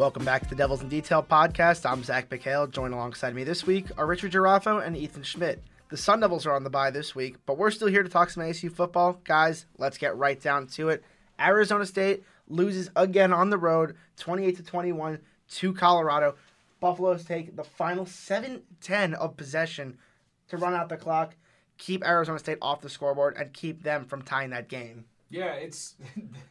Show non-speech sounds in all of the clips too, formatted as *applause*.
Welcome back to the Devils in Detail podcast. I'm Zach McHale. Joined alongside me this week are Richard Girafo and Ethan Schmidt. The Sun Devils are on the bye this week, but we're still here to talk some ASU football. Guys, let's get right down to it. Arizona State loses again on the road, 28 to 21 to Colorado. Buffaloes take the final 7-10 of possession to run out the clock, keep Arizona State off the scoreboard, and keep them from tying that game. Yeah, it's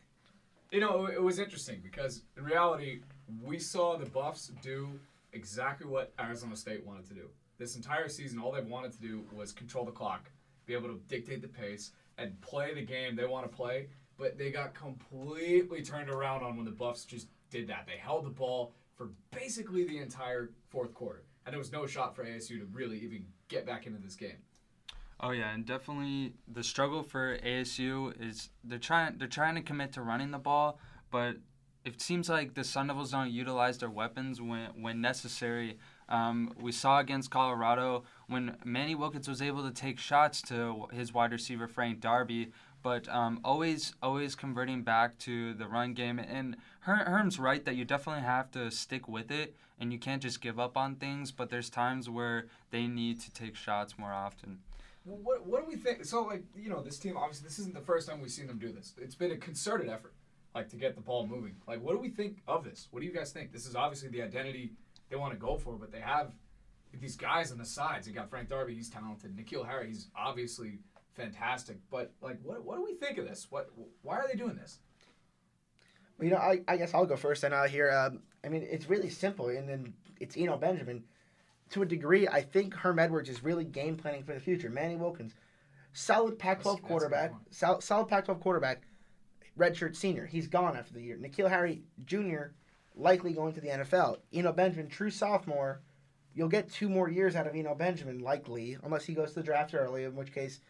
*laughs* you know it was interesting because in reality we saw the Buffs do exactly what Arizona State wanted to do. This entire season, all they wanted to do was control the clock, be able to dictate the pace, and play the game they want to play. But they got completely turned around on when the Buffs just did that. They held the ball for basically the entire fourth quarter, and there was no shot for ASU to really even get back into this game. Oh yeah, and definitely the struggle for ASU is they're trying they're trying to commit to running the ball, but it seems like the Sun Devils don't utilize their weapons when when necessary. Um, we saw against Colorado when Manny Wilkins was able to take shots to his wide receiver Frank Darby, but um, always always converting back to the run game. And Herm's right that you definitely have to stick with it, and you can't just give up on things. But there's times where they need to take shots more often. What what do we think? So like you know this team obviously this isn't the first time we've seen them do this. It's been a concerted effort like to get the ball moving. Like, what do we think of this? What do you guys think? This is obviously the identity they want to go for, but they have these guys on the sides. You got Frank Darby, he's talented. N'Keal Harry, he's obviously fantastic. But like, what what do we think of this? What why are they doing this? Well, you know, I, I guess I'll go first. And out here, um, I mean, it's really simple, and then it's Eno Benjamin. To a degree, I think Herm Edwards is really game planning for the future. Manny Wilkins, solid Pac-12 quarterback, solid, solid Pac-12 quarterback redshirt senior. He's gone after the year. N'Keal Harry Jr. likely going to the NFL. Eno Benjamin, true sophomore. You'll get two more years out of Eno Benjamin, likely, unless he goes to the draft early, in which case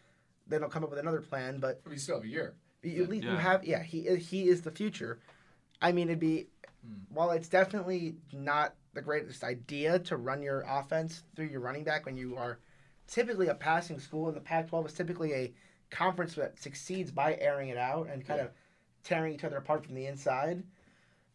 then they'll come up with another plan. But we still have a year. You, yeah. you have, yeah. He he is the future. I mean, it'd be hmm. while it's definitely not the greatest idea to run your offense through your running back when you are typically a passing school, and the Pac-12 is typically a conference that succeeds by airing it out and kind yeah. of tearing each other apart from the inside.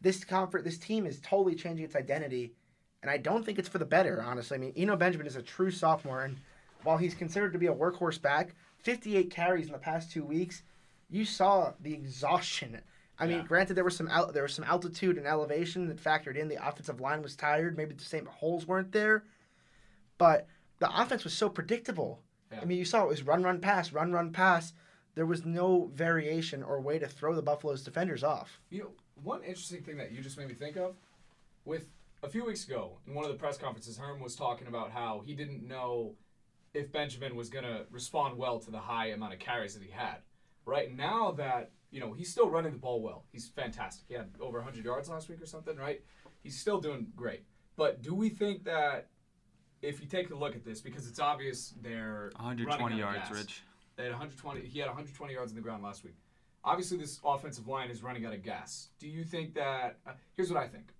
This comfort, this team is totally changing its identity, and I don't think it's for the better. Honestly, I mean, Eno Benjamin is a true sophomore, and while he's considered to be a workhorse back, 58 carries in the past two weeks, you saw the exhaustion. I mean, granted there was some out, there was some altitude and elevation that factored in. The offensive line was tired. Maybe the same holes weren't there, but the offense was so predictable. Yeah. I mean, you saw it was run, run, pass, run, run, pass there was no variation or way to throw the Buffalo's defenders off. You know, one interesting thing that you just made me think of with a few weeks ago in one of the press conferences, Herm was talking about how he didn't know if Benjamin was going to respond well to the high amount of carries that he had. Right now that, you know, he's still running the ball well. He's fantastic. He had over 100 yards last week or something, right? He's still doing great. But do we think that if you take a look at this, because it's obvious they're 120 yards, Rich. They had 120. He had 120 yards in the ground last week. Obviously, this offensive line is running out of gas. Do you think that? Uh, here's what I think.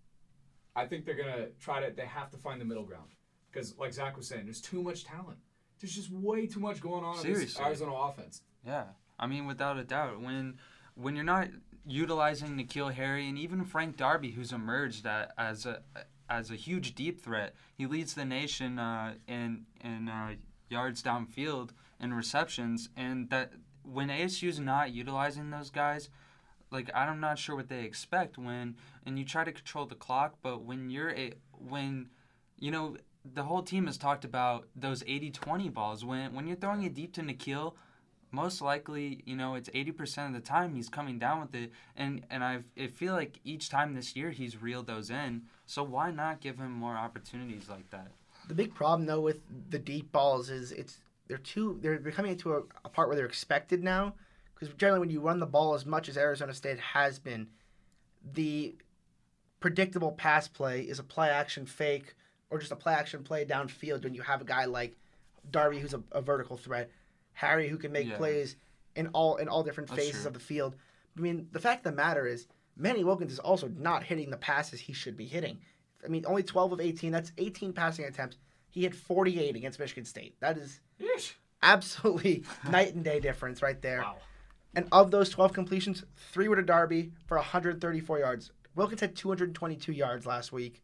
I think they're gonna try to. They have to find the middle ground because, like Zach was saying, there's too much talent. There's just way too much going on Seriously. in this Arizona offense. Yeah, I mean, without a doubt, when when you're not utilizing N'Keal Harry and even Frank Darby, who's emerged as a as a huge deep threat, he leads the nation uh, in in uh, yards downfield and receptions, and that when ASU's not utilizing those guys, like I'm not sure what they expect when and you try to control the clock, but when you're a when you know the whole team has talked about those 80-20 balls when when you're throwing it deep to N'Keal, most likely, you know, it's 80% of the time he's coming down with it. And and I feel like each time this year he's reeled those in. So why not give him more opportunities like that? The big problem though with the deep balls is it's they're too they're coming into a, a part where they're expected now because generally when you run the ball as much as Arizona State has been, the predictable pass play is a play action fake or just a play action play downfield when you have a guy like Darby who's a, a vertical threat, Harry who can make yeah. plays in all in all different That's phases true. of the field. I mean, the fact of the matter is Manny Wilkins is also not hitting the passes he should be hitting. I mean, only 12 of 18. That's 18 passing attempts. He had 48 against Michigan State. That is Yeesh. absolutely *laughs* night and day difference right there. Wow. And of those 12 completions, three were to Darby for 134 yards. Wilkins had 222 yards last week.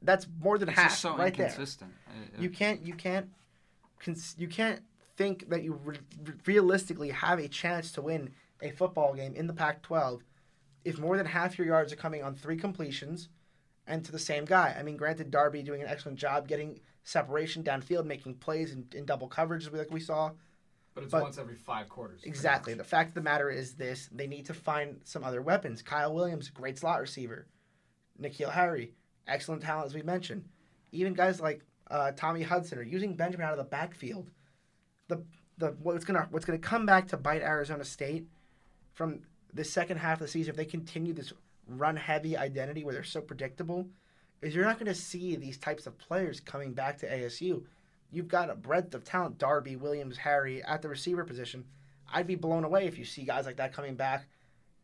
That's more than It's half so right there. inconsistent. It- You can't you can't cons- you can't think that you re- realistically have a chance to win a football game in the Pac-12 if more than half your yards are coming on three completions and to the same guy. I mean, granted, Darby doing an excellent job getting separation downfield, making plays in, in double coverage like we saw. But it's But- once every five quarters. Exactly. The fact of the matter is this: they need to find some other weapons. Kyle Williams, great slot receiver. N'Keal Harry, excellent talent as we mentioned. Even guys like uh, Tommy Hudson are using Benjamin out of the backfield. The the what's gonna what's gonna come back to bite Arizona State from the second half of the season if they continue this run heavy identity where they're so predictable is you're not going to see these types of players coming back to ASU. You've got a breadth of talent, Darby, Williams, Harry at the receiver position. I'd be blown away if you see guys like that coming back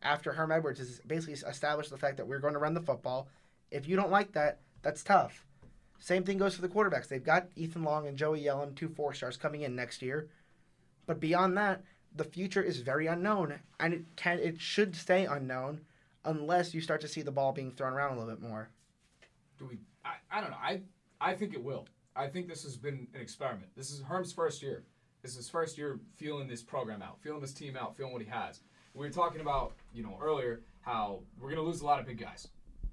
after Herm Edwards has basically established the fact that we're going to run the football. If you don't like that, that's tough. Same thing goes for the quarterbacks. They've got Ethan Long and Joey Yellen, two four stars coming in next year. But beyond that, the future is very unknown, and it can it should stay unknown unless you start to see the ball being thrown around a little bit more. Do we? I, I don't know. I I think it will. I think this has been an experiment. This is Herm's first year. This is his first year feeling this program out, feeling this team out, feeling what he has. We were talking about, you know, earlier how we're gonna lose a lot of big guys.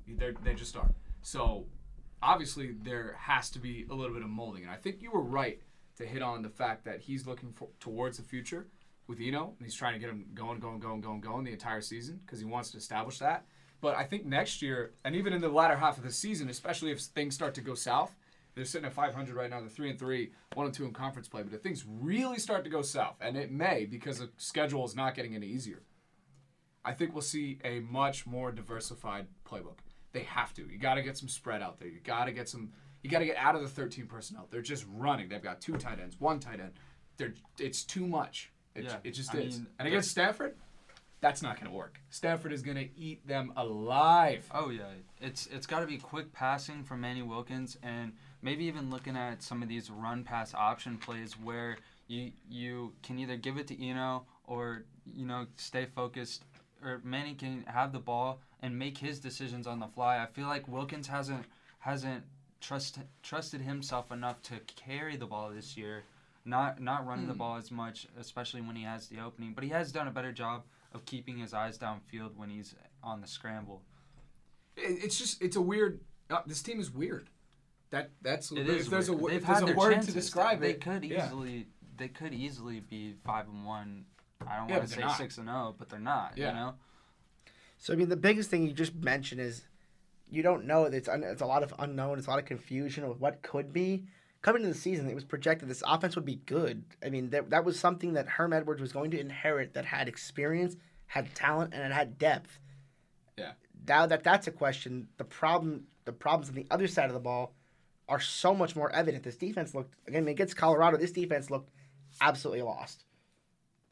They they just are. So obviously there has to be a little bit of molding, and I think you were right to hit on the fact that he's looking for, towards the future with Eno, and he's trying to get him going, going, going, going, going the entire season because he wants to establish that. But I think next year, and even in the latter half of the season, especially if things start to go south, they're sitting at 500 right now. They're three and three, one and two in conference play. But if things really start to go south, and it may because the schedule is not getting any easier, I think we'll see a much more diversified playbook. They have to. You got to get some spread out there. You got to get some. You got to get out of the 13 personnel. They're just running. They've got two tight ends, one tight end. They're. It's too much. It, Yeah, it just I is. mean, and against Stanford, that's not going to work. Stanford is going to eat them alive. Oh yeah, it's it's got to be quick passing from Manny Wilkins, and maybe even looking at some of these run pass option plays where you you can either give it to Eno or you know stay focused, or Manny can have the ball and make his decisions on the fly. I feel like Wilkins hasn't hasn't trust trusted himself enough to carry the ball this year. Not not running the hmm. ball as much, especially when he has the opening. But he has done a better job of keeping his eyes downfield when he's on the scramble. It's just it's a weird. Uh, this team is weird. That that's It if is. there's a weird. wo- They've if there's had a their word chances. to describe they it. could yeah. easily they could easily be five and one. I don't Yeah, want to say not. six and zero, but they're not. Yeah. You know. So I mean, the biggest thing you just mentioned is you don't know. It's un- it's a lot of unknown. It's a lot of confusion of what could be coming into the season. It was projected this offense would be good. I mean, that that was something that Herm Edwards was going to inherit. That had experience, had talent, and it had depth. Yeah. Now that that's a question, the problem the problems on the other side of the ball are so much more evident. This defense looked again against Colorado. This defense looked absolutely lost.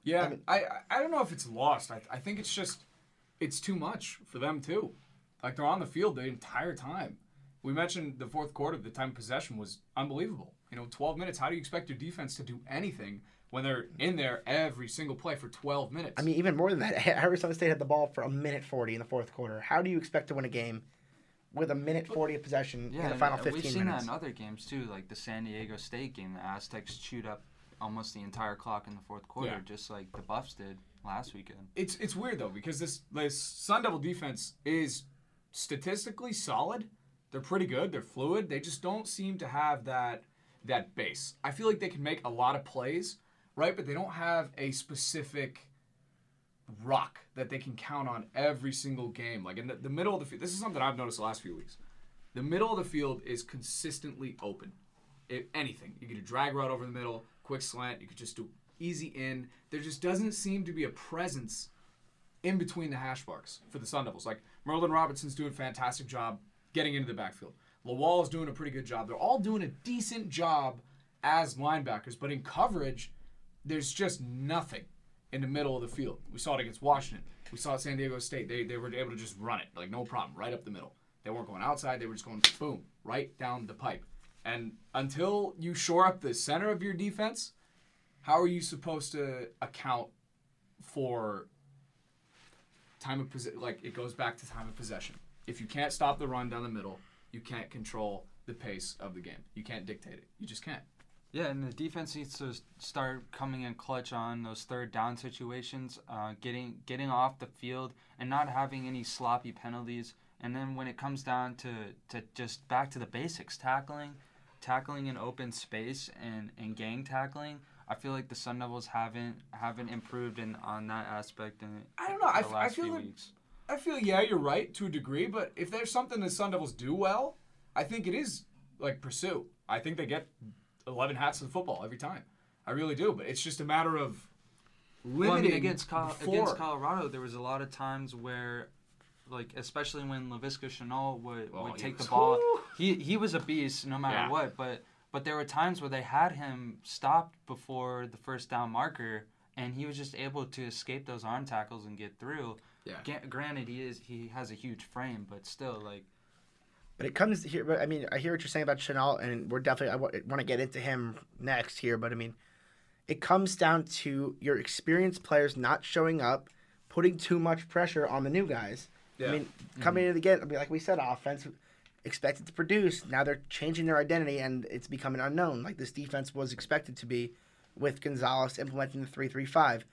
Yeah, I mean- I, I I don't know if it's lost. I I think it's just it's too much for them too. Like they're on the field the entire time. We mentioned the fourth quarter. The time of possession was unbelievable. You know, 12 minutes. How do you expect your defense to do anything when they're in there every single play for 12 minutes? I mean, even more than that, *laughs* Arizona State had the ball for a minute 40 in the fourth quarter. How do you expect to win a game with a minute 40 of possession Yeah, in the and, final uh, 15 we've seen minutes? that in other games too, like the San Diego State game. The Aztecs chewed up almost the entire clock in the fourth quarter, Yeah. just like the Buffs did last weekend. it's it's weird though because this this Sun Devil defense is statistically solid. They're pretty good. They're fluid. They just don't seem to have that that base. I feel like they can make a lot of plays, right? But they don't have a specific rock that they can count on every single game. Like in the, the middle of the field. This is something I've noticed the last few weeks. The middle of the field is consistently open. If anything, you get a drag route over the middle, quick slant. You could just do easy in. There just doesn't seem to be a presence in between the hash marks for the Sun Devils. Like Merlin Robertson's doing a fantastic job getting into the backfield. Lawal is doing a pretty good job. They're all doing a decent job as linebackers, but in coverage, there's just nothing in the middle of the field. We saw it against Washington. We saw San Diego State. They, they were able to just run it, like no problem, right up the middle. They weren't going outside. They were just going boom, right down the pipe. And until you shore up the center of your defense, how are you supposed to account for time of possession? Like it goes back to time of possession. If you can't stop the run down the middle, you can't control the pace of the game. You can't dictate it. You just can't. Yeah, and the defense needs to start coming in clutch on those third down situations, uh, getting getting off the field and not having any sloppy penalties. And then when it comes down to, to just back to the basics, tackling, tackling in open space and, and gang tackling, I feel like the Sun Devils haven't haven't improved in on that aspect in I don't know. I, the f- last I feel few like, weeks. I feel yeah, you're right to a degree, but if there's something the Sun Devils do well, I think it is like pursue. I think they get 11 hats of the football every time. I really do, but it's just a matter of limiting Well, I mean, against Col- against Colorado, there was a lot of times where, like especially when Laviska Shenault would, Oh, would he take the ball, Woo! *laughs* he he was a beast no matter Yeah. what. But but there were times where they had him stopped before the first down marker, and he was just able to escape those arm tackles and get through. Yeah. Ga- granted, he is he has a huge frame, but still, like But it comes here. But I mean, I hear what you're saying about Shenault, and we're definitely. I want to get into him next here. But I mean, it comes down to your experienced players not showing up, putting too much pressure on the new guys. Yeah. I mean, mm-hmm. coming in again, I mean, like we said, offense expected to produce. Now they're changing their identity, and it's becoming unknown. Like this defense was expected to be, with Gonzales implementing the three-three-five.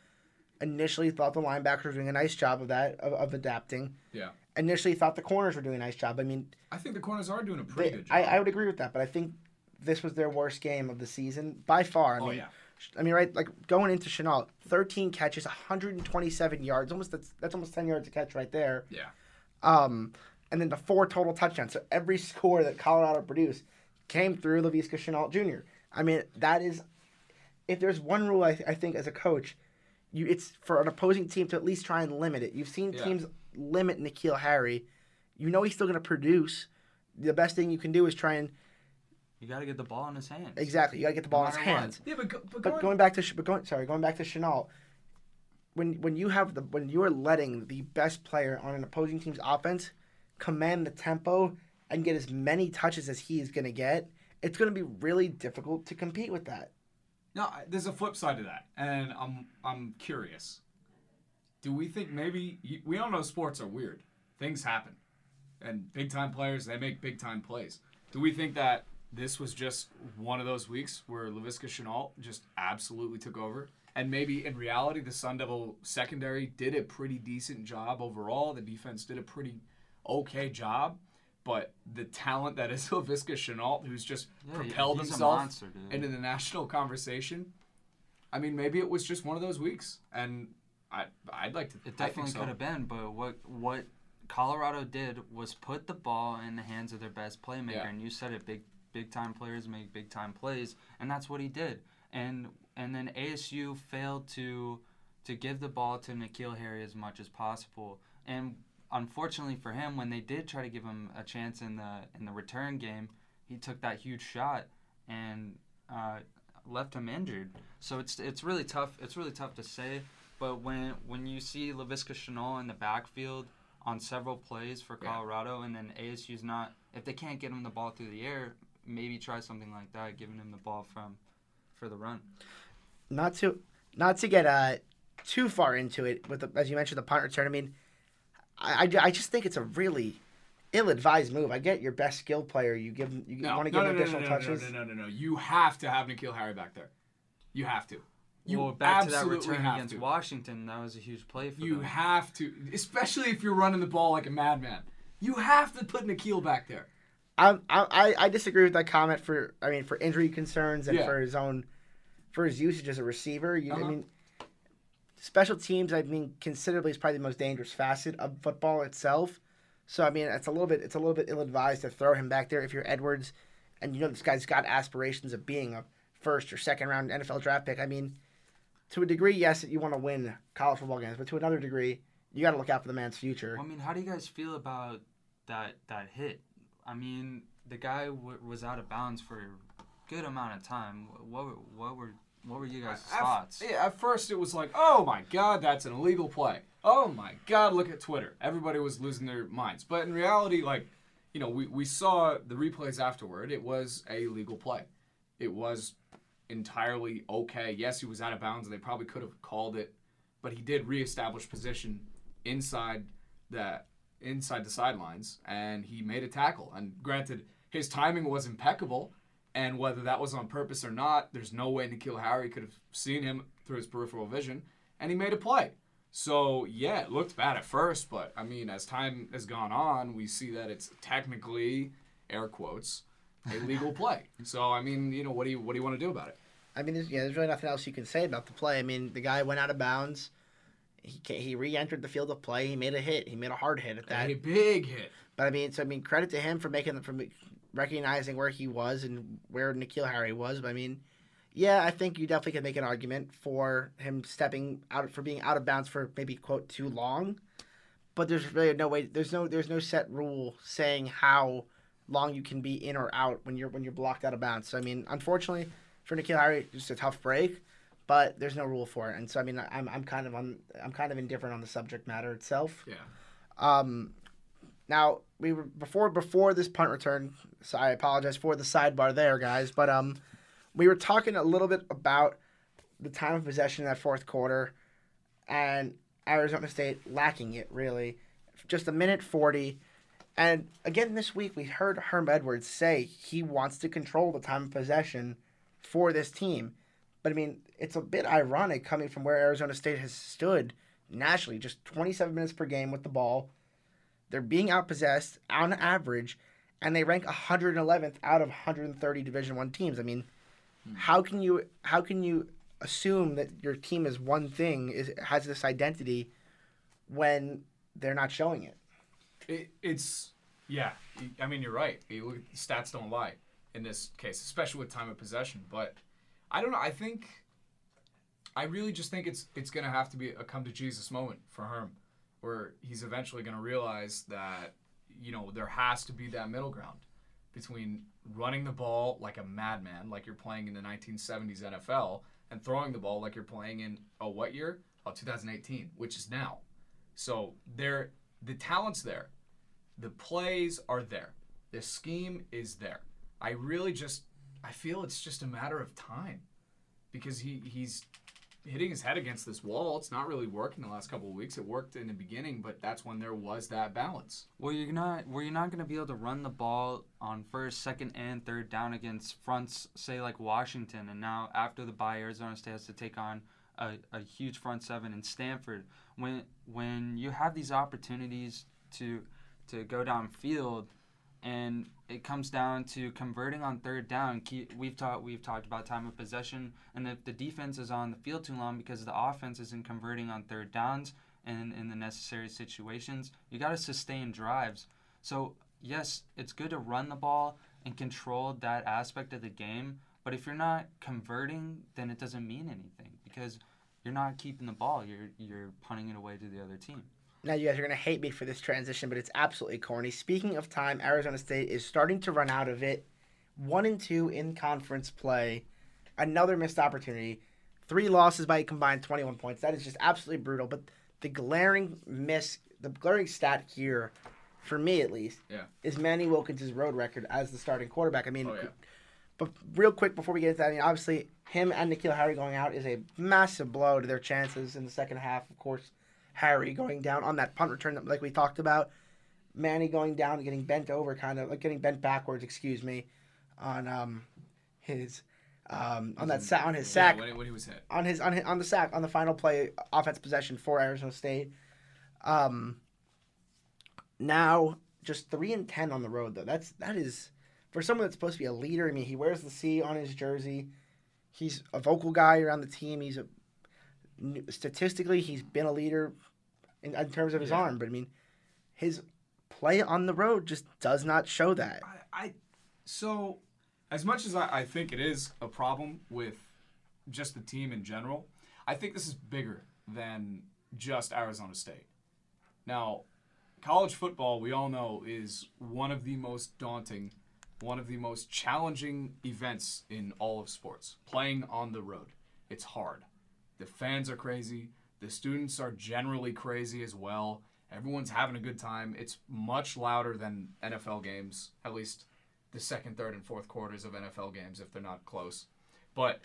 Initially, thought the linebackers were doing a nice job of that, of, of adapting. Yeah. Initially, thought the corners were doing a nice job. I mean, I think the corners are doing a pretty they- good job. I, I would agree with that, but I think this was their worst game of the season by far. I oh mean, yeah. I mean, right, like going into Shenault, 13 catches, 127 yards, almost that's that's almost 10 yards a catch right there. Yeah. Um, and then the four total touchdowns. So every *laughs* score that Colorado produced came through Laviska Shenault Jr. I mean, that is, if there's one rule I, I think as a coach, you it's for an opposing team to at least try and limit it. You've seen Yeah. teams limit N'Keal Harry. You know he's still going to produce. The best thing you can do is try and you got to get the ball in his hands. exactly. You got to get the ball No in his hands. Yeah, but, go, but, But going, going back to Ch- but going sorry, going back to Shenault, when when you have the when you are letting the best player on an opposing team's offense command the tempo and get as many touches as he is going to get, it's going to be really difficult to compete with that. No, there's a flip side to that, and I'm I'm curious. Do we think maybe we all know sports are weird? Things happen, and big time players they make big time plays. Do we think that this was just one of those weeks where Laviska Shenault just absolutely took over, and maybe in reality the Sun Devil secondary did a pretty decent job overall. The defense did a pretty okay job. But the talent that is *laughs* Laviska Shenault, who's just Yeah, propelled himself monster, into the national conversation. I mean, maybe it was just one of those weeks, and I I'd like to. It definitely so. could have been, but what what Colorado did was put the ball in the hands of their best playmaker, Yeah. and you said it, big big time players make big time plays, and that's what he did. And and then ASU failed to to give the ball to N'Keal Harry as much as possible, and unfortunately for him, when they did try to give him a chance in the in the return game, he took that huge shot and uh, left him injured. So it's it's really tough. It's really tough to say. But when when you see Laviska Shenault in the backfield on several plays for Yeah. Colorado, and then ASU's not, if they can't get him the ball through the air, maybe try something like that, giving him the ball from for the run. Not to not to get uh too far into it with the, as you mentioned the punt return. I mean, I, I, I just think it's a really ill-advised move. I get your best skill player. You give him- you No, want to no, give no, him additional no, no, touches. No, no, no, no, no. You have to have N'Keal Harry back there. You have to. You well, back to that absolutely return against to. Washington, that was a huge play for You them. have to, especially if you're running the ball like a madman. You have to put N'Keal back there. I, I I disagree with that comment for I mean for injury concerns and Yeah. for his own for his usage as a receiver. You, Uh-huh. I mean, special teams. I mean, considerably is probably the most dangerous facet of football itself. So I mean, it's a little bit it's a little bit ill advised to throw him back there if you're Edwards, and you know this guy's got aspirations of being a first or second round NFL draft pick. I mean, to a degree, yes, you want to win college football games, but to another degree, you got to look out for the man's future. Well, I mean, how do you guys feel about that that hit? I mean, the guy w- was out of bounds for a good amount of time. What what were what were you guys' At- thoughts? yeah, at first it was like, oh my god, that's an illegal play. Oh my god, look at Twitter. Everybody was losing their minds. But in reality, like, you know, we, we saw the replays afterward. It was a legal play. It was entirely okay. Yes, he was out of bounds and they probably could have called it, but he did reestablish position inside that inside the sidelines and he made a tackle. And granted, his timing was impeccable, and whether that was on purpose or not, there's no way N'Keal Harry could have seen him through his peripheral vision, and he made a play. So yeah, it looked bad at first, but I mean, as time has gone on, we see that it's technically air quotes a *laughs* legal play. So I mean, you know, what do you what do you want to do about it? I mean, there's, yeah, there's really nothing else you can say about the play. I mean, the guy went out of bounds. He he re-entered the field of play. He made a hit. He made a hard hit at that. a big hit. But I mean, so I mean, credit to him for making the, for recognizing where he was and where N'Keal Harry was. But I mean, yeah, I think you definitely could make an argument for him stepping out for being out of bounds for maybe quote too long. But there's really no way. There's no there's no set rule saying how long you can be in or out when you're when you're blocked out of bounds. So I mean, unfortunately for N'Keal Harry, just a tough break. But there's no rule for it, and so I mean, I'm, I'm kind of on I'm kind of indifferent on the subject matter itself. Yeah. Um, now we were before before this punt return. So I apologize for the sidebar there, guys. But um, we were talking a little bit about the time of possession in that fourth quarter, and Arizona State lacking it really, just a minute forty. And again this week we heard Herm Edwards say he wants to control the time of possession for this team. But I mean, it's a bit ironic coming from where Arizona State has stood nationally, just 27 minutes per game with the ball. They're being outpossessed on average, and they rank 111th out of 130 Division One teams. I mean, hmm. how can you how can you assume that your team is one thing is has this identity when they're not showing it? it it's yeah. I mean, you're right. stats don't lie in this case, especially with time of possession. But I don't know. I think I really just think it's it's gonna have to be a come to Jesus moment for Herm, where he's eventually gonna realize that you know there has to be that middle ground between running the ball like a madman, like you're playing in the 1970s NFL, and throwing the ball like you're playing in oh what year? Oh 2018, which is now. So there, the talent's there, the plays are there, the scheme is there. I really just I feel it's just a matter of time because he he's hitting his head against this wall. It's not really working the last couple of weeks. It worked in the beginning, but that's when there was that balance. Well, you're not where you're not going to be able to run the ball on first, second, and third down against fronts, say like Washington, and now after the bye, Arizona State has to take on a, a huge front seven in Stanford. When when you have these opportunities to to go downfield and it comes down to converting on third down. We've talked we've talked about time of possession, and if the defense is on the field too long because the offense isn't converting on third downs and in the necessary situations, you got to sustain drives. So yes, it's good to run the ball and control that aspect of the game, but if you're not converting, then it doesn't mean anything because you're not keeping the ball. You're you're punting it away to the other team. Now, you guys are going to hate me for this transition, but it's absolutely corny. Speaking of time, Arizona State is starting to run out of it. One and two in conference play. Another missed opportunity. Three losses by a combined 21 points. That is just absolutely brutal. But the glaring miss, the glaring stat here, for me at least, yeah. is Manny Wilkins' road record as the starting quarterback. I mean, oh, yeah. but real quick before we get into that, I mean, obviously, him and N'Keal Harry going out is a massive blow to their chances in the second half, of course Harry going down on that punt return, like we talked about. Manny going down and getting bent over, kind of like getting bent backwards. Excuse me, on um his um on that sack on his sack yeah, when, he was hit on his on his, on the sack on the final play offense possession for Arizona State. Um. Now just three and ten on the road though. That's that is for someone that's supposed to be a leader. I mean, he wears the C on his jersey. He's a vocal guy around the team. He's a statistically, he's been a leader in, in terms of his yeah. arm, but I mean, his play on the road just does not show that. I, I so as much as I, I think it is a problem with just the team in general, I think this is bigger than just Arizona State. Now, college football, we all know, is one of the most daunting, one of the most challenging events in all of sports. Playing on the road, it's hard. The fans are crazy. The students are generally crazy as well. Everyone's having a good time. It's much louder than NFL games, at least the second, third, and fourth quarters of NFL games if they're not close. But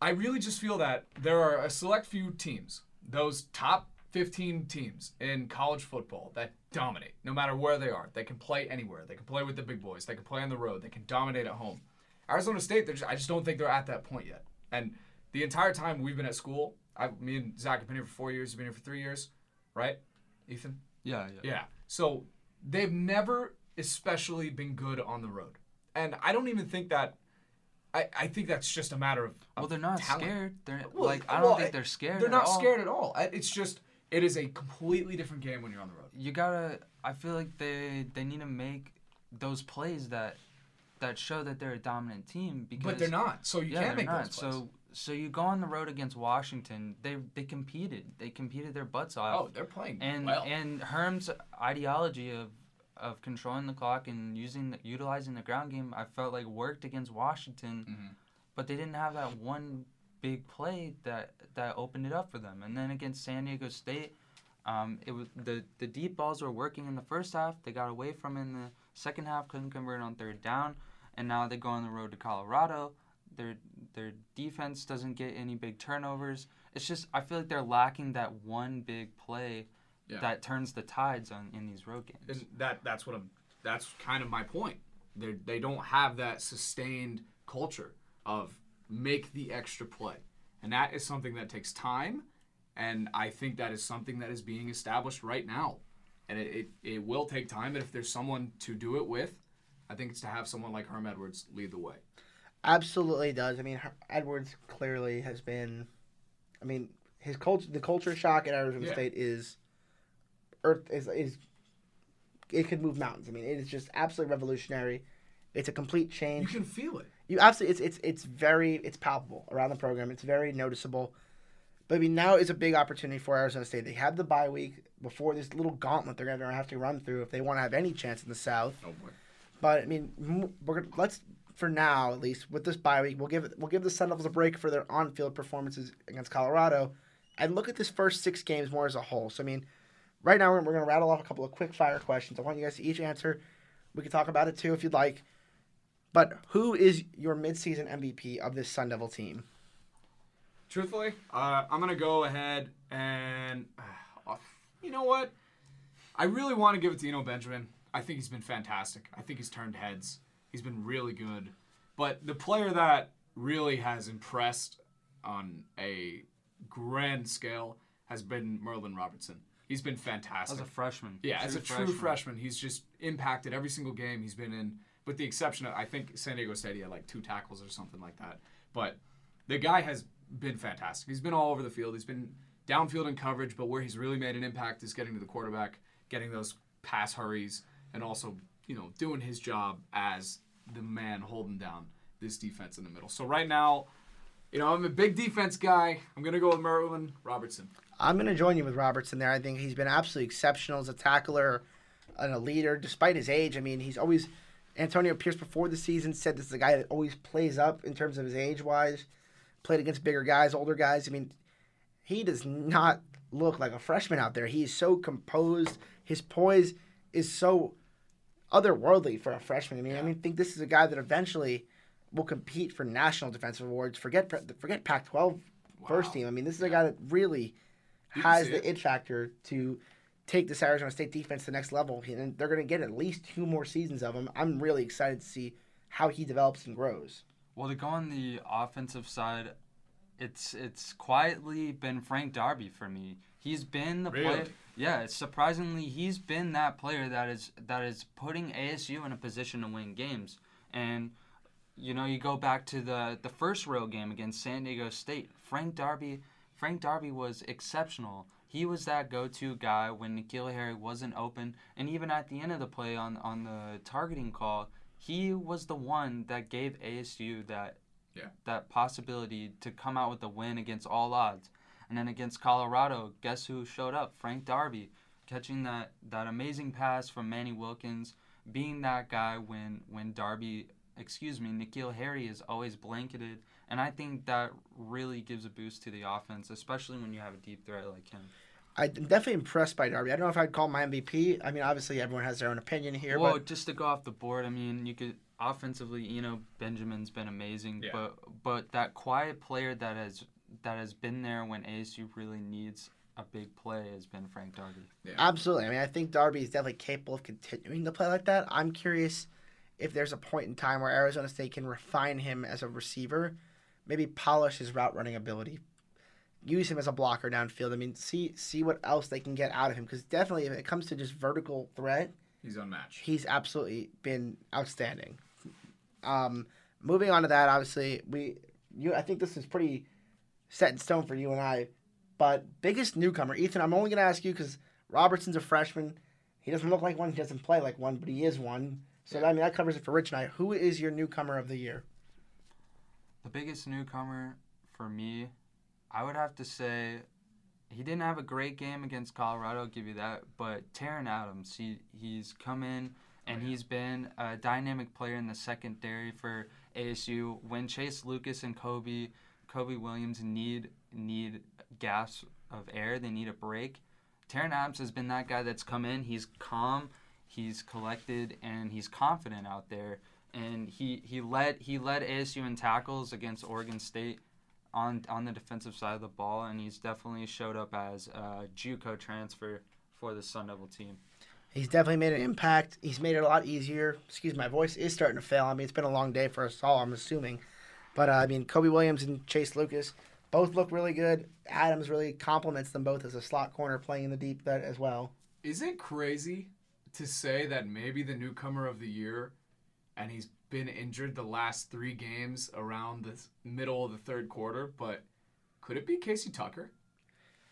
I really just feel that there are a select few teams, those top 15 teams in college football that dominate no matter where they are. They can play anywhere. They can play with the big boys. They can play on the road. They can dominate at home. Arizona State, just, I just don't think they're at that point yet. And the entire time we've been at school, I, me and Zach have been here for four years. You've been here for three years, right? Ethan? Yeah, yeah. Yeah. So they've never especially been good on the road. And I don't even think that I, I think that's just a matter of, Well, they're not talent. scared. They're Well, like I don't well, think they're scared. They're not all. scared at all. It's just it is a completely different game when you're on the road. You gotta. I feel like they they need to make those plays that that show that they're a dominant team because But they're not. So you yeah, can't make not. those plays. So so you go on the road against Washington. They they competed. They competed their butts off. oh, they're playing and well. and Herm's ideology of of controlling the clock and using the, utilizing the ground game, I felt like worked against Washington, Mhm. but they didn't have that one big play that that opened it up for them. And then against San Diego State, um, it was the the deep balls were working in the first half. They got away from it in the second half, couldn't convert on third down, and now they go on the road to Colorado. Their their defense doesn't get any big turnovers. It's just I feel like they're lacking that one big play Yeah. that turns the tides on in these road games. And that that's what I'm. That's kind of my point. They they don't have that sustained culture of make the extra play, and that is something that takes time. And I think that is something that is being established right now, and it, it, it will take time. And if there's someone to do it with, I think it's to have someone like Herm Edwards lead the way. Absolutely does. I mean, Edwards clearly has been. I mean, his culture, the culture shock at Arizona Yeah. State is, earth is is. It could move mountains. I mean, it is just absolutely revolutionary. It's a complete change. You can feel it. You absolutely, it's it's it's very it's palpable around the program. It's very noticeable. But I mean, now is a big opportunity for Arizona State. They have the bye week before this little gauntlet they're going to have to run through if they want to have any chance in the South. Oh boy. But I mean, we're gonna, let's for now at least with this bye week, we'll give we'll give the Sun Devils a break for their on-field performances against Colorado, and look at this first six games more as a whole. So I mean, right now we're, we're gonna rattle off a couple of quick fire questions. I want you guys to each answer. We can talk about it too if you'd like. But who is your midseason MVP of this Sun Devil team? Truthfully, uh, I'm gonna go ahead and uh, you know what? I really want to give it to Eno Benjamin. I think he's been fantastic. I think he's turned heads. He's been really good. But the player that really has impressed on a grand scale has been Merlin Robertson. He's been fantastic. As a freshman, Yeah, as a true freshman. freshman. he's just impacted every single game he's been in, with the exception of I think San Diego State he had like two tackles or something like that. But the guy has been fantastic. He's been all over the field. He's been downfield in coverage, but where he's really made an impact is getting to the quarterback, getting those pass hurries, and also you know doing his job as the man holding down this defense in the middle. So right now, you know I'm a big defense guy. I'm gonna go with Merlin Robertson. I'm going to join you with Robertson there. I think he's been absolutely exceptional as a tackler and a leader, despite his age. I mean, he's always. Antonio Pierce before the season said this is a guy that always plays up in terms of his age wise, played against bigger guys, older guys. I mean, he does not look like a freshman out there. He is so composed. His poise is so otherworldly for a freshman. I mean, I mean, think this is a guy that eventually will compete for national defensive awards. Forget forget Pac-12 first team. I mean, this is a guy that really You has the it. it factor to take this Arizona State defense to the next level, and they're going to get at least two more seasons of him. I'm really excited to see how he develops and grows. Well, to go on the offensive side, it's it's quietly been Frank Darby for me. He's been the player. Yeah, it's surprisingly he's been that player that is that is putting ASU in a position to win games. And you know, you go back to the the first road game against San Diego State. Frank Darby, Frank Darby was exceptional. He was that go-to guy when N'Keal Harry wasn't open, and even at the end of the play on on the targeting call, he was the one that gave ASU that Yeah. that possibility to come out with a win against all odds. And then against Colorado, guess who showed up? Frank Darby, catching that, that amazing pass from Manny Wilkins, being that guy when when Darby, excuse me, N'Keal Harry is always blanketed. And I think that really gives a boost to the offense, especially when you have a deep threat like him. I'm definitely impressed by Darby. I don't know if I'd call him my MVP. I mean, obviously everyone has their own opinion here, well, but just to go off the board, I mean, you could offensively, you know, Benjamin's been amazing, Yeah. but but that quiet player that has that has been there when ASU really needs a big play has been Frank Darby. Absolutely. I mean, I think Darby is definitely capable of continuing to play like that. I'm curious if there's a point in time where Arizona State can refine him as a receiver, maybe polish his route running ability, use him as a blocker downfield. I mean, see see what else they can get out of him because definitely if it comes to just vertical threat, He's unmatched. he's absolutely been outstanding. Um, moving on to that, obviously we you I think this is pretty set in stone for you and I. But biggest newcomer, Ethan. I'm only gonna ask you because Robertson's a freshman. He doesn't look like one. He doesn't play like one, but he is one. So I mean that covers it for Rich and I. Who is your newcomer of the year? The biggest newcomer for me, I would have to say, he didn't have a great game against Colorado. I'll give you that. But Taron Adams, he he's come in and Oh, yeah. he's been a dynamic player in the secondary for ASU. When Chase Lucas and Kobe Kobe Williams need need gas of air, they need a break. Taron Adams has been that guy that's come in. He's calm, he's collected, and he's confident out there. And he, he led he led ASU in tackles against Oregon State on on the defensive side of the ball, and he's definitely showed up as a JUCO transfer for the Sun Devil team. He's definitely made an impact. He's made it a lot easier. Excuse my voice is starting to fail. I mean, it's been a long day for us all. I'm assuming, but uh, I mean, Kobe Williams and Chase Lucas both look really good. Adams really complements them both as a slot corner playing in the deep threat as well. Is it crazy to say that maybe the newcomer of the year, and he's been injured the last three games around the middle of the third quarter, but could it be Casey Tucker?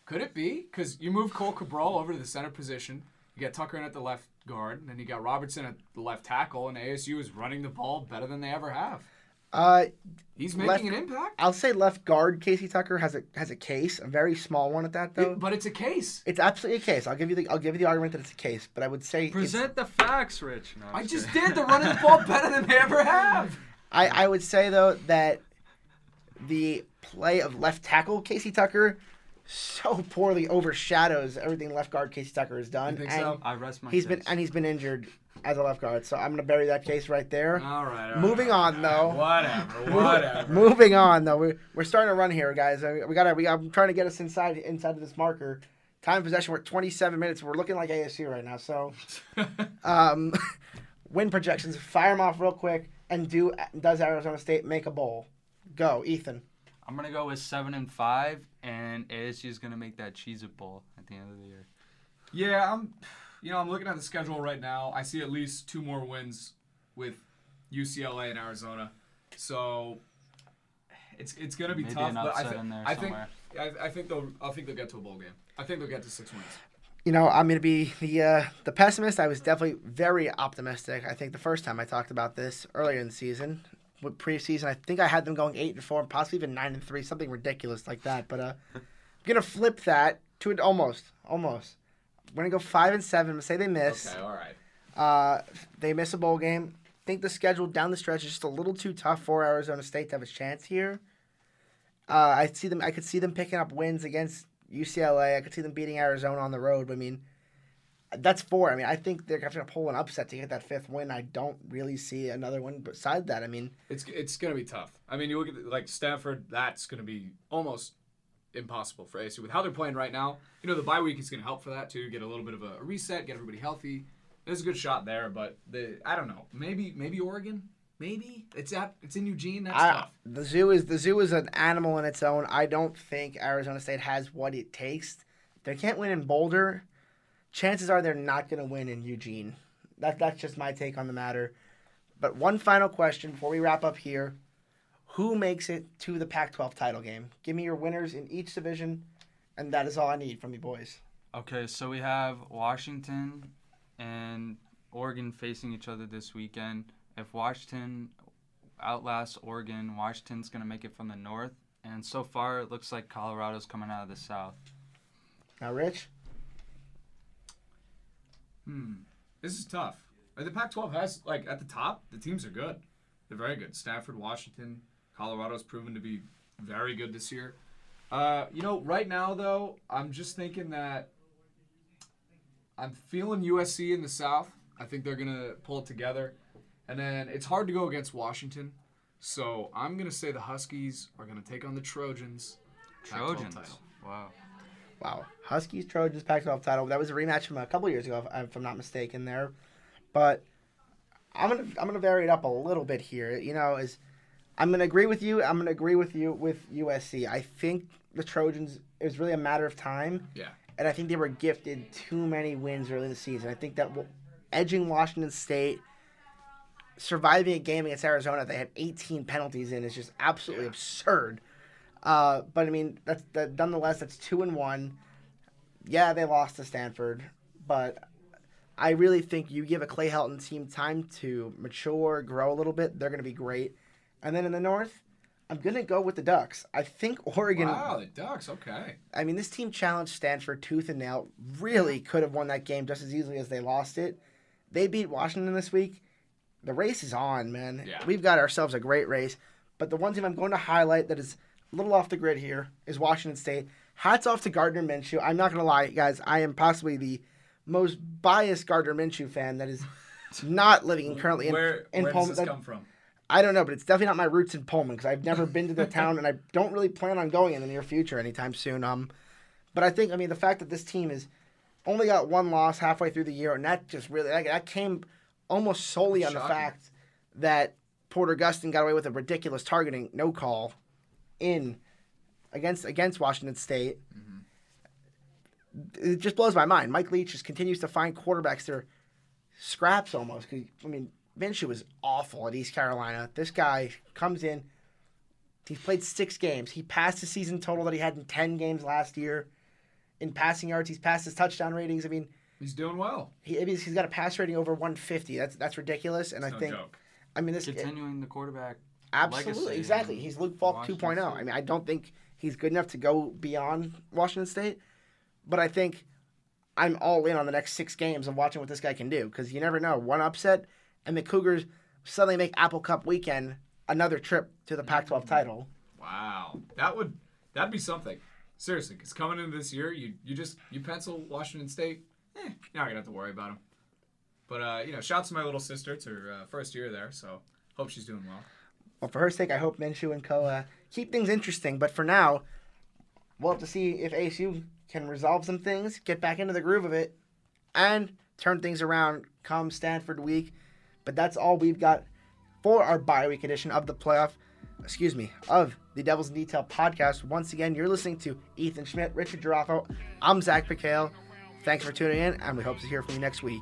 Could it be? Because you move Cohl Cabral over to the center position, you get Tucker in at the left guard, and then you got Robertson at the left tackle, and ASU is running the ball better than they ever have. Uh, He's Left- making an impact, I'll say left guard Casey Tucker has a has a case, a very small one at that though. It- but it's a case. it's absolutely a case. I'll give you the I'll give you the argument that it's a case, but I would say Present the facts, Rich. No, I'm just kidding. did. They're running the ball better than they ever have. *laughs* I, I would say though that the play of left tackle Casey Tucker so poorly overshadows everything left guard Casey Tucker has done. You think and so? I rest my He's been and he's been injured as a left guard, so I'm gonna bury that case right there. All right. all Moving right, on, though. Whatever. *laughs* Whatever. Moving on though, we're, we're starting to run here, guys. We gotta we I'm trying to get us inside inside of this marker. Time of possession, we're at 27 minutes. We're looking like ASU right now. So, *laughs* um, *laughs* win projections. Fire them off real quick. And do does Arizona State make a bowl? Go, Ethan. I'm gonna go with seven and five, and ASU is gonna make that Cheez It Bowl at the end of the year. Yeah, I'm. You know, I'm looking at the schedule right now. I see at least two more wins with UCLA and Arizona. So it's it's gonna be Maybe tough. but I, upset thi- in there I think. I, I think they'll I think they'll get to a bowl game. I think they'll get to six wins. You know, I'm gonna be the uh, the pessimist. I was definitely very optimistic. I think the first time I talked about this earlier in the season, with preseason, I think I had them going eight and four, and possibly even nine and three, something ridiculous like that. But uh, I'm gonna flip that to an almost, almost. I'm gonna go five and seven. Say they miss. Okay, all right. Uh, they miss a bowl game. think the schedule down the stretch is just a little too tough for Arizona State to have a chance here. Uh, I see them. I could see them picking up wins against UCLA. I could see them beating Arizona on the road. But I mean, that's four. I mean, I think they're going to pull an upset to get that fifth win. I don't really see another one beside that. I mean, It's it's gonna be tough. I mean, you look at like Stanford. That's gonna be almost impossible for ASU with how they're playing right now. You know, the bye week is gonna help for that too. Get a little bit of a reset, get everybody healthy. There's a good shot there, but the I don't know. Maybe maybe Oregon. Maybe it's at it's in Eugene. That's I, tough. the zoo is the zoo is an animal in its own. I don't think Arizona State has what it takes. They can't win in Boulder. Chances are they're not going to win in Eugene. That that's just my take on the matter. But one final question before we wrap up here: Who makes it to the Pac-12 title game? Give me your winners in each division, and that is all I need from you boys. Okay, so we have Washington and Oregon facing each other this weekend. If Washington outlasts Oregon, Washington's going to make it from the north. And so far, it looks like Colorado's coming out of the south. Now, Rich, Hmm. This is tough. The Pac-12 has like at the top, the teams are good. They're very good. Stanford, Washington, Colorado's proven to be very good this year. Uh, you know, right now though, I'm just thinking that I'm feeling USC in the South. I think they're gonna pull it together, and then it's hard to go against Washington. So I'm gonna say the Huskies are gonna take on the Trojans. Trojans. title. Wow. Wow. Huskies Trojans Pac-12 title. That was a rematch from a couple years ago, if, if I'm not mistaken. There, but I'm gonna I'm gonna vary it up a little bit here. You know, is I'm gonna agree with you. I'm gonna agree with you with USC. I think the Trojans. It was really a matter of time. Yeah. And I think they were gifted too many wins early in the season. I think that edging Washington State, surviving a game against Arizona, they had 18 penalties in is just absolutely Yeah. absurd. Uh, but I mean, that's that. Nonetheless, that's two and one. Yeah, they lost to Stanford, but I really think you give a Clay Helton team time to mature, grow a little bit. They're going to be great. And then in the North, I'm going to go with the Ducks. I think Oregon. Wow, the Ducks. Okay. I mean, this team challenged Stanford tooth and nail. Really could have won that game just as easily as they lost it. They beat Washington this week. The race is on, man. Yeah. We've got ourselves a great race. But the one team I'm going to highlight that is a little off the grid here is Washington State. Hats off to Gardner Minshew. I'm not going to lie, guys. I am possibly the most biased Gardner Minshew fan that is *laughs* not living currently in, where in where does this That- come from? I don't know, but it's definitely not my roots in Pullman because I've never been to the town and I *laughs* don't really plan on going in the near future anytime soon. Um, but I think I mean the fact that this team is only got one loss halfway through the year, and that just really that, that came almost solely on the fact that Porter Gustin got away with a ridiculous targeting no call in against against Washington State. It just blows my mind. Mike Leach just continues to find quarterbacks that are scraps almost. I mean, Minshew was awful at East Carolina. This guy comes in. He's played six games. He passed the season total that he had in ten games last year. In passing yards, he's passed his touchdown ratings. I mean, He's doing well. he I mean, he's got a pass rating over 150. That's that's ridiculous. And It's I no think, joke. I mean, this Continuing the quarterback. absolutely exactly. He's Luke Falk Washington 2.0. I mean, I don't think he's good enough to go beyond Washington State, but I think I'm all in on the next six games of watching what this guy can do because you never know. One upset, and the Cougars suddenly make Apple Cup weekend another trip to the Pac-12 title. Wow, that would that'd be something. Seriously, because coming into this year, you you just you pencil Washington State. Eh, you're not gonna have to worry about them. But uh, you know, shouts to my little sister. It's her uh, first year there, so hope she's doing well. Well, for her sake, I hope Minshew and Co. Uh, keep things interesting. But for now, we'll have to see if ASU can resolve some things, get back into the groove of it, and turn things around come Stanford week. But that's all we've got for our bye week edition of the playoff. Excuse me, of the Devils in Detail podcast. Once again, you're listening to Ethan Schmidt, Richard Giraffo. I'm Zach Piquel. Thanks for tuning in, and we hope to hear from you next week.